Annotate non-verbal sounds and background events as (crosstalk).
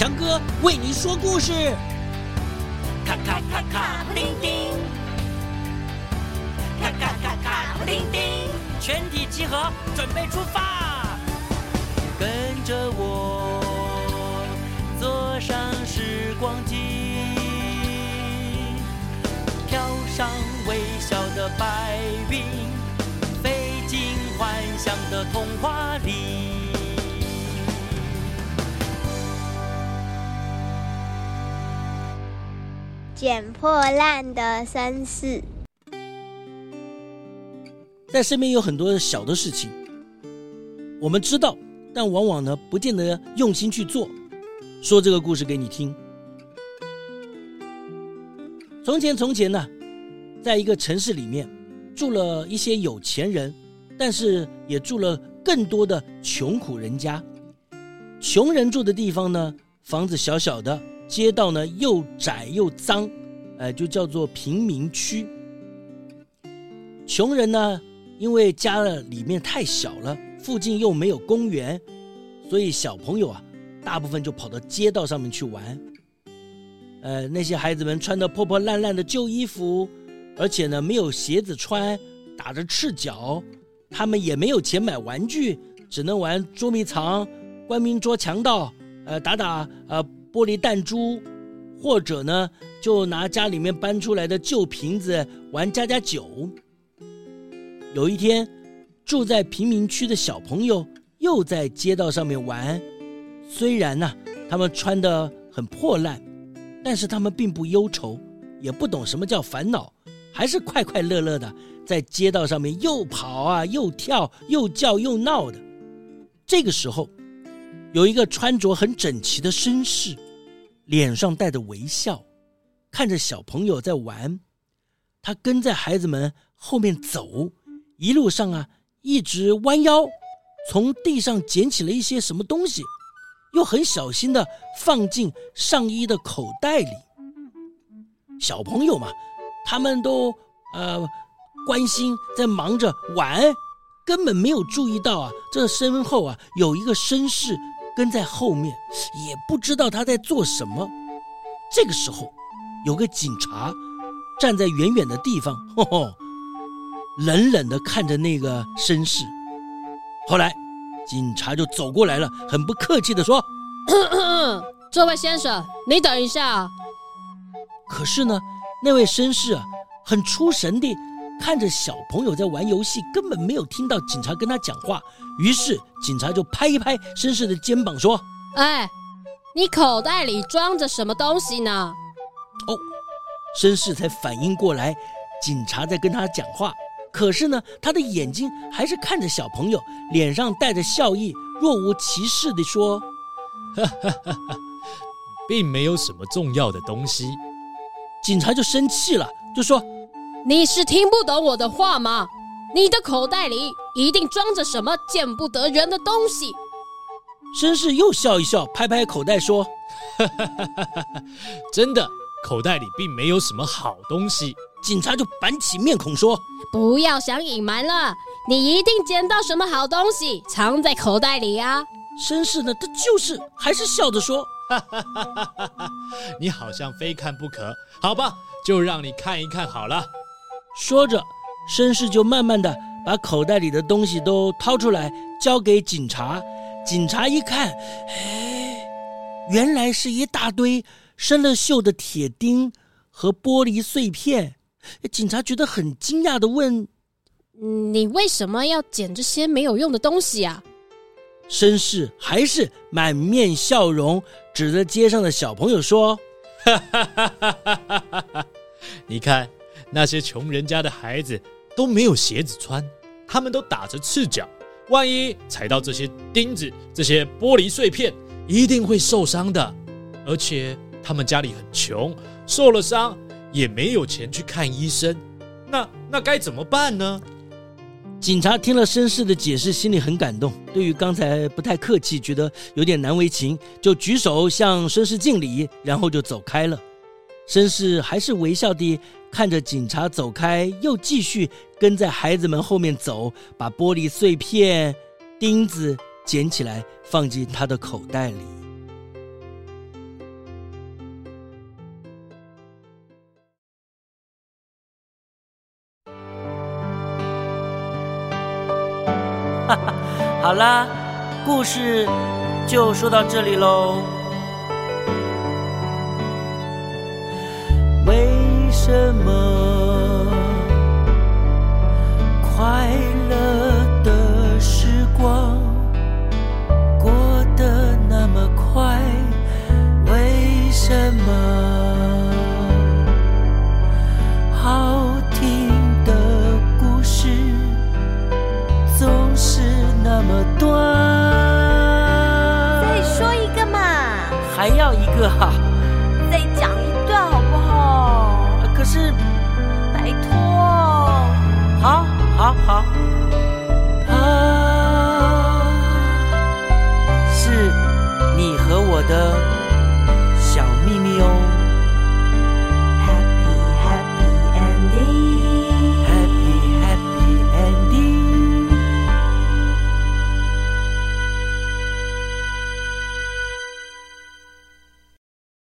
强哥为你说故事。咔咔咔咔，布丁丁，咔咔咔咔，布丁丁，全体集合，准备出发。跟着我，坐上时光机，飘上微笑的白云，飞进幻想的童话里。捡破烂的绅士，在身边有很多小的事情，我们知道，但往往呢，不见得用心去做。说这个故事给你听。从前，从前呢，在一个城市里面，住了一些有钱人，但是也住了更多的穷苦人家。穷人住的地方呢，房子小小的。街道呢又窄又脏，呃，就叫做贫民区。穷人呢，因为家里面太小了，附近又没有公园，所以小朋友啊，大部分就跑到街道上面去玩。呃，那些孩子们穿的破破烂烂的旧衣服，而且呢没有鞋子穿，打着赤脚，他们也没有钱买玩具，只能玩捉迷藏、官兵捉强盗，呃，打打呃。玻璃弹珠，或者呢，就拿家里面搬出来的旧瓶子玩家家酒。有一天，住在贫民区的小朋友又在街道上面玩。虽然呢，他们穿的很破烂，但是他们并不忧愁，也不懂什么叫烦恼，还是快快乐乐的在街道上面又跑啊，又跳，又叫又闹的。这个时候。有一个穿着很整齐的绅士，脸上带着微笑，看着小朋友在玩。他跟在孩子们后面走，一路上啊，一直弯腰，从地上捡起了一些什么东西，又很小心地放进上衣的口袋里。小朋友嘛，他们都呃关心，在忙着玩，根本没有注意到啊，这身后啊有一个绅士。跟在后面，也不知道他在做什么。这个时候，有个警察站在远远的地方，吼吼，冷冷的看着那个绅士。后来，警察就走过来了，很不客气的说：(coughs) “这位先生，你等一下。”可是呢，那位绅士啊，很出神地。看着小朋友在玩游戏，根本没有听到警察跟他讲话。于是警察就拍一拍绅士的肩膀，说：“哎，你口袋里装着什么东西呢？”哦，绅士才反应过来，警察在跟他讲话。可是呢，他的眼睛还是看着小朋友，脸上带着笑意，若无其事地说：“哈哈哈哈，并没有什么重要的东西。(laughs) ”警察就生气了，就说。你是听不懂我的话吗？你的口袋里一定装着什么见不得人的东西。绅士又笑一笑，拍拍口袋说：“哈哈哈哈哈，真的，口袋里并没有什么好东西。”警察就板起面孔说：“不要想隐瞒了，你一定捡到什么好东西藏在口袋里啊。”绅士呢，他就是还是笑着说：“哈哈哈哈哈，你好像非看不可，好吧，就让你看一看好了。”说着，绅士就慢慢的把口袋里的东西都掏出来，交给警察。警察一看，哎，原来是一大堆生了锈的铁钉和玻璃碎片。警察觉得很惊讶的问：“你为什么要捡这些没有用的东西啊？”绅士还是满面笑容，指着街上的小朋友说：“ (laughs) 哈哈哈哈哈哈，你看。”那些穷人家的孩子都没有鞋子穿，他们都打着赤脚，万一踩到这些钉子、这些玻璃碎片，一定会受伤的。而且他们家里很穷，受了伤也没有钱去看医生，那那该怎么办呢？警察听了绅士的解释，心里很感动。对于刚才不太客气，觉得有点难为情，就举手向绅士敬礼，然后就走开了。绅士还是微笑地看着警察走开，又继续跟在孩子们后面走，把玻璃碎片、钉子捡起来放进他的口袋里。哈哈，好啦，故事就说到这里喽。什么快乐的时光过得那么快？为什么好听的故事总是？那么短，再说一个嘛？还要一个哈、啊？好好。